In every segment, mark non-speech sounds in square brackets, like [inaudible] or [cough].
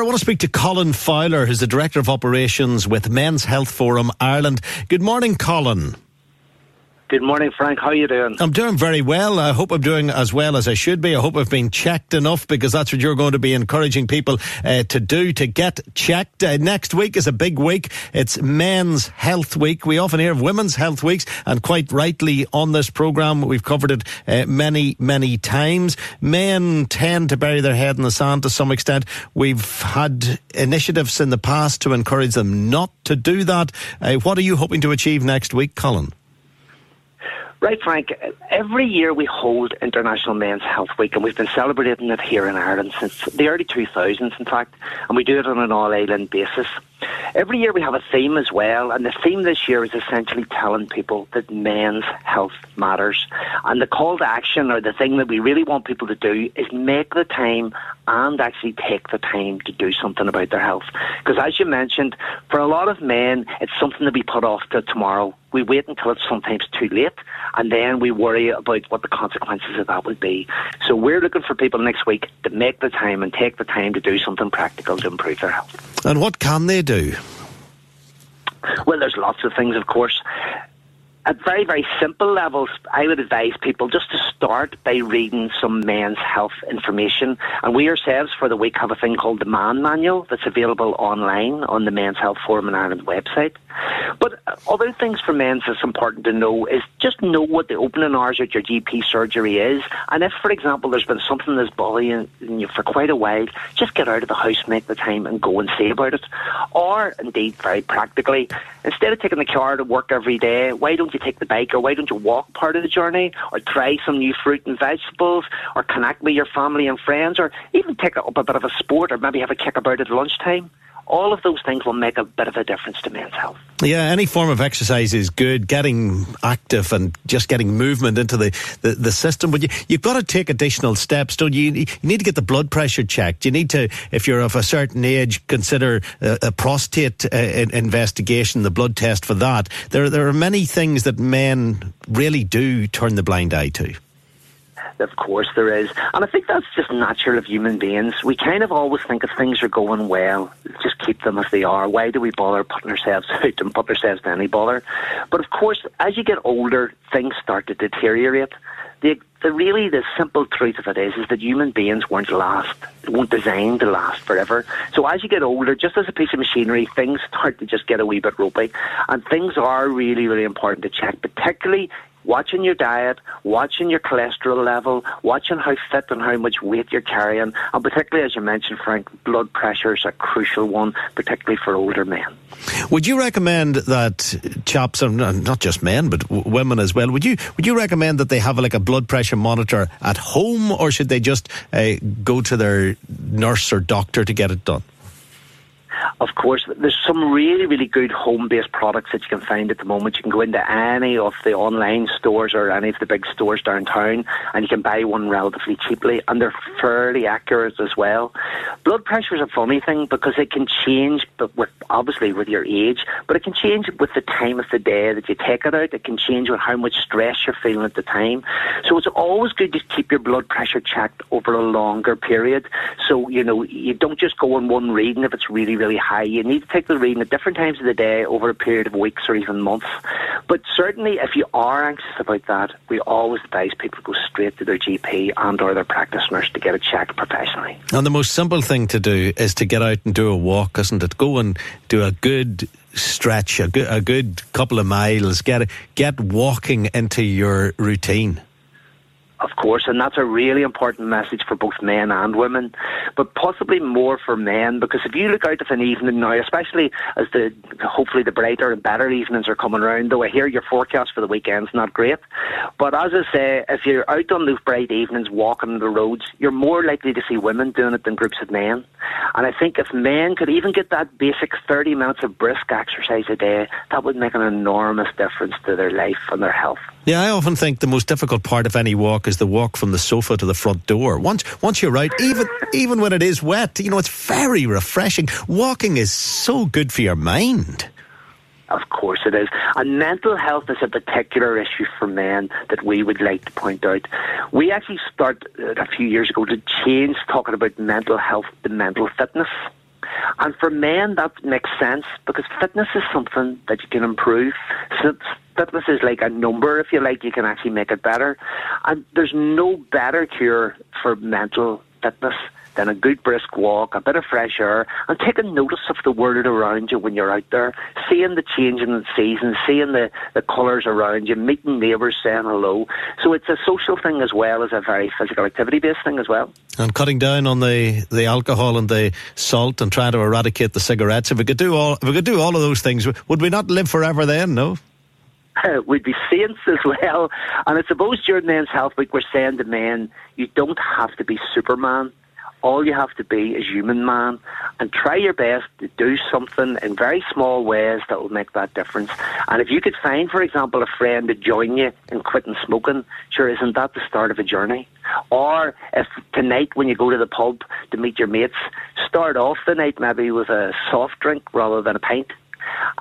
I want to speak to Colin Fowler, who's the Director of Operations with Men's Health Forum Ireland. Good morning, Colin. Good morning, Frank. How are you doing? I'm doing very well. I hope I'm doing as well as I should be. I hope I've been checked enough because that's what you're going to be encouraging people uh, to do to get checked. Uh, next week is a big week. It's Men's Health Week. We often hear of Women's Health Weeks, and quite rightly on this programme, we've covered it uh, many, many times. Men tend to bury their head in the sand to some extent. We've had initiatives in the past to encourage them not to do that. Uh, what are you hoping to achieve next week, Colin? Right, Frank. Every year we hold International Men's Health Week, and we've been celebrating it here in Ireland since the early 2000s, in fact, and we do it on an all island basis. Every year we have a theme as well, and the theme this year is essentially telling people that men's health matters. And the call to action, or the thing that we really want people to do, is make the time and actually take the time to do something about their health. Because as you mentioned, for a lot of men, it's something to be put off to tomorrow. We wait until it's sometimes too late, and then we worry about what the consequences of that would be. So we're looking for people next week to make the time and take the time to do something practical to improve their health. And what can they do? Well, there's lots of things, of course at very, very simple levels, I would advise people just to start by reading some men's health information. And we ourselves for the week have a thing called the Man Manual that's available online on the Men's Health Forum in Ireland website. But Uh, other things for men that's important to know is just know what the opening hours at your GP surgery is. And if, for example, there's been something that's bothering you for quite a while, just get out of the house, make the time, and go and see about it. Or, indeed, very practically, instead of taking the car to work every day, why don't you take the bike or why don't you walk part of the journey or try some new fruit and vegetables or connect with your family and friends or even take up a bit of a sport or maybe have a kick about at lunchtime? All of those things will make a bit of a difference to men's health. Yeah, any form of exercise is good. Getting active and just getting movement into the, the, the system. But you, you've got to take additional steps, don't you? You need to get the blood pressure checked. You need to, if you're of a certain age, consider a, a prostate uh, investigation, the blood test for that. There, there are many things that men really do turn the blind eye to. Of course there is. And I think that's just natural of human beings. We kind of always think if things are going well, just keep them as they are. Why do we bother putting ourselves [laughs] out and put ourselves to any bother? But of course, as you get older, things start to deteriorate. The, the really the simple truth of it is is that human beings weren't last weren't designed to last forever. So as you get older, just as a piece of machinery, things start to just get a wee bit ropey. And things are really, really important to check, particularly watching your diet, watching your cholesterol level, watching how fit and how much weight you're carrying, and particularly, as you mentioned, Frank, blood pressure is a crucial one, particularly for older men. Would you recommend that chaps, and not just men, but women as well, would you would you recommend that they have like a blood pressure monitor at home, or should they just uh, go to their nurse or doctor to get it done? Of course, there's some really, really good home-based products that you can find at the moment. You can go into any of the online stores or any of the big stores downtown, and you can buy one relatively cheaply, and they're fairly accurate as well. Blood pressure is a funny thing because it can change, but with, obviously with your age, but it can change with the time of the day that you take it out. It can change with how much stress you're feeling at the time. So it's always good to keep your blood pressure checked over a longer period. So you know you don't just go on one reading if it's really, really really high, you need to take the reading at different times of the day over a period of weeks or even months. But certainly, if you are anxious about that, we always advise people to go straight to their GP and or their practice nurse to get it checked professionally. And the most simple thing to do is to get out and do a walk, isn't it? Go and do a good stretch, a good, a good couple of miles. Get get walking into your routine of course, and that's a really important message for both men and women, but possibly more for men because if you look out of an evening now, especially as the hopefully the brighter and better evenings are coming around, though I hear your forecast for the weekend's not great, but as I say, if you're out on those bright evenings walking the roads, you're more likely to see women doing it than groups of men, and I think if men could even get that basic 30 minutes of brisk exercise a day, that would make an enormous difference to their life and their health. Yeah, I often think the most difficult part of any walk is the walk from the sofa to the front door. Once once you're out, even even when it is wet, you know, it's very refreshing. Walking is so good for your mind. Of course it is. And mental health is a particular issue for men that we would like to point out. We actually started a few years ago to change talking about mental health to mental fitness. And for men, that makes sense because fitness is something that you can improve. Since fitness is like a number, if you like, you can actually make it better. And there's no better cure for mental fitness then a good brisk walk, a bit of fresh air, and taking notice of the world around you when you're out there, seeing the change in the seasons, seeing the, the colours around you, meeting neighbours, saying hello. So it's a social thing as well as a very physical activity based thing as well. And cutting down on the, the alcohol and the salt and trying to eradicate the cigarettes. If we could do all if we could do all of those things, would we not live forever then? No. [laughs] we'd be saints as well. And I suppose during Men's Health Week, we're saying to men, you don't have to be Superman all you have to be is human man and try your best to do something in very small ways that will make that difference. And if you could find, for example, a friend to join you in quitting smoking, sure, isn't that the start of a journey? Or if tonight when you go to the pub to meet your mates, start off the night maybe with a soft drink rather than a pint.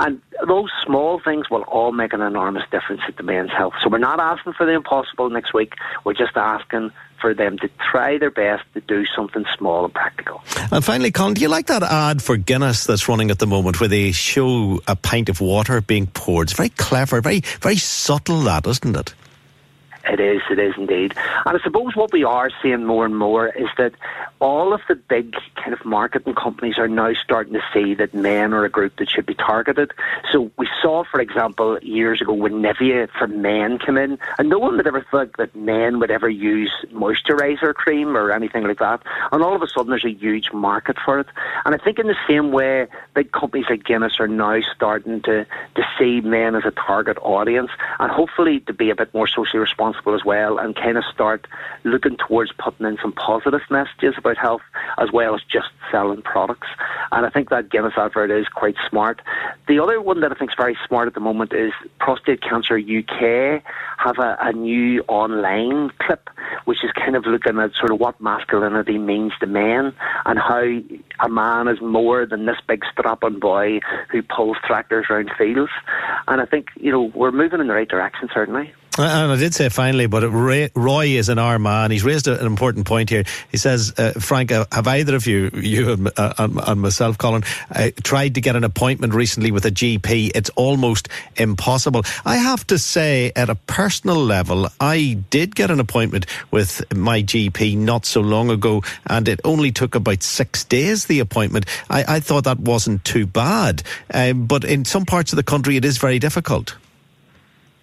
And those small things will all make an enormous difference to the men's health. So we're not asking for the impossible next week. We're just asking for them to try their best to do something small and practical. And finally, Colin, do you like that ad for Guinness that's running at the moment where they show a pint of water being poured? It's very clever, very, very subtle, that, isn't it? It is, it is indeed. And I suppose what we are seeing more and more is that all of the big kind of marketing companies are now starting to see that men are a group that should be targeted. So we saw, for example, years ago when Nivea for men came in, and no one would ever think that men would ever use moisturizer cream or anything like that. And all of a sudden there's a huge market for it. And I think in the same way, big companies like Guinness are now starting to, to see men as a target audience and hopefully to be a bit more socially responsible responsible as well and kind of start looking towards putting in some positive messages about health as well as just selling products. And I think that Guinness advert is quite smart. The other one that I think is very smart at the moment is Prostate Cancer UK have a, a new online clip which is kind of looking at sort of what masculinity means to men and how a man is more than this big strapping boy who pulls tractors around fields. And I think, you know, we're moving in the right direction, certainly. And I did say finally, but Roy is an R man. He's raised an important point here. He says, uh, Frank, uh, have either of you, you and, uh, and myself, Colin, uh, tried to get an appointment recently with a GP? It's almost impossible. I have to say, at a personal level, I did get an appointment with my GP not so long ago, and it only took about six days, the appointment. I, I thought that wasn't too bad. But in some parts of the country, it is very difficult.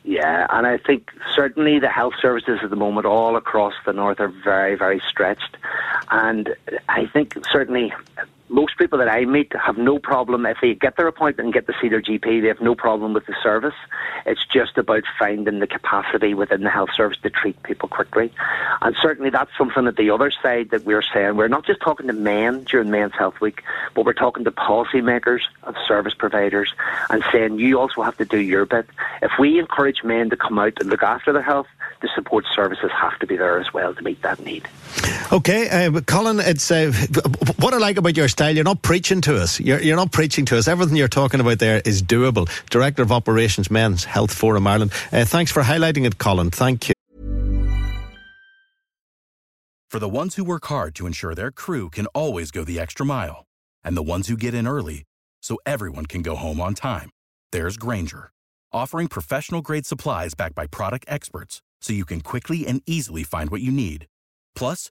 Yeah, and I think certainly the health services at the moment all across the north are very, very stretched. And I think certainly most people that I meet have no problem if they get their appointment and get to see their GP. They have no problem with the service. It's just about finding the capacity within the health service to treat people quickly, and certainly that's something that the other side that we're saying. We're not just talking to men during Men's Health Week, but we're talking to policymakers and service providers and saying you also have to do your bit. If we encourage men to come out and look after their health, the support services have to be there as well to meet that need. Okay, uh, Colin, it's uh, what I like about your style. You're not preaching to us. You're, you're not preaching to us. Everything you're talking about there is doable. Director of Operations, Men's Health Forum Ireland. Uh, thanks for highlighting it, Colin. Thank you. For the ones who work hard to ensure their crew can always go the extra mile and the ones who get in early so everyone can go home on time. There's Grainger, offering professional grade supplies backed by product experts so you can quickly and easily find what you need. Plus,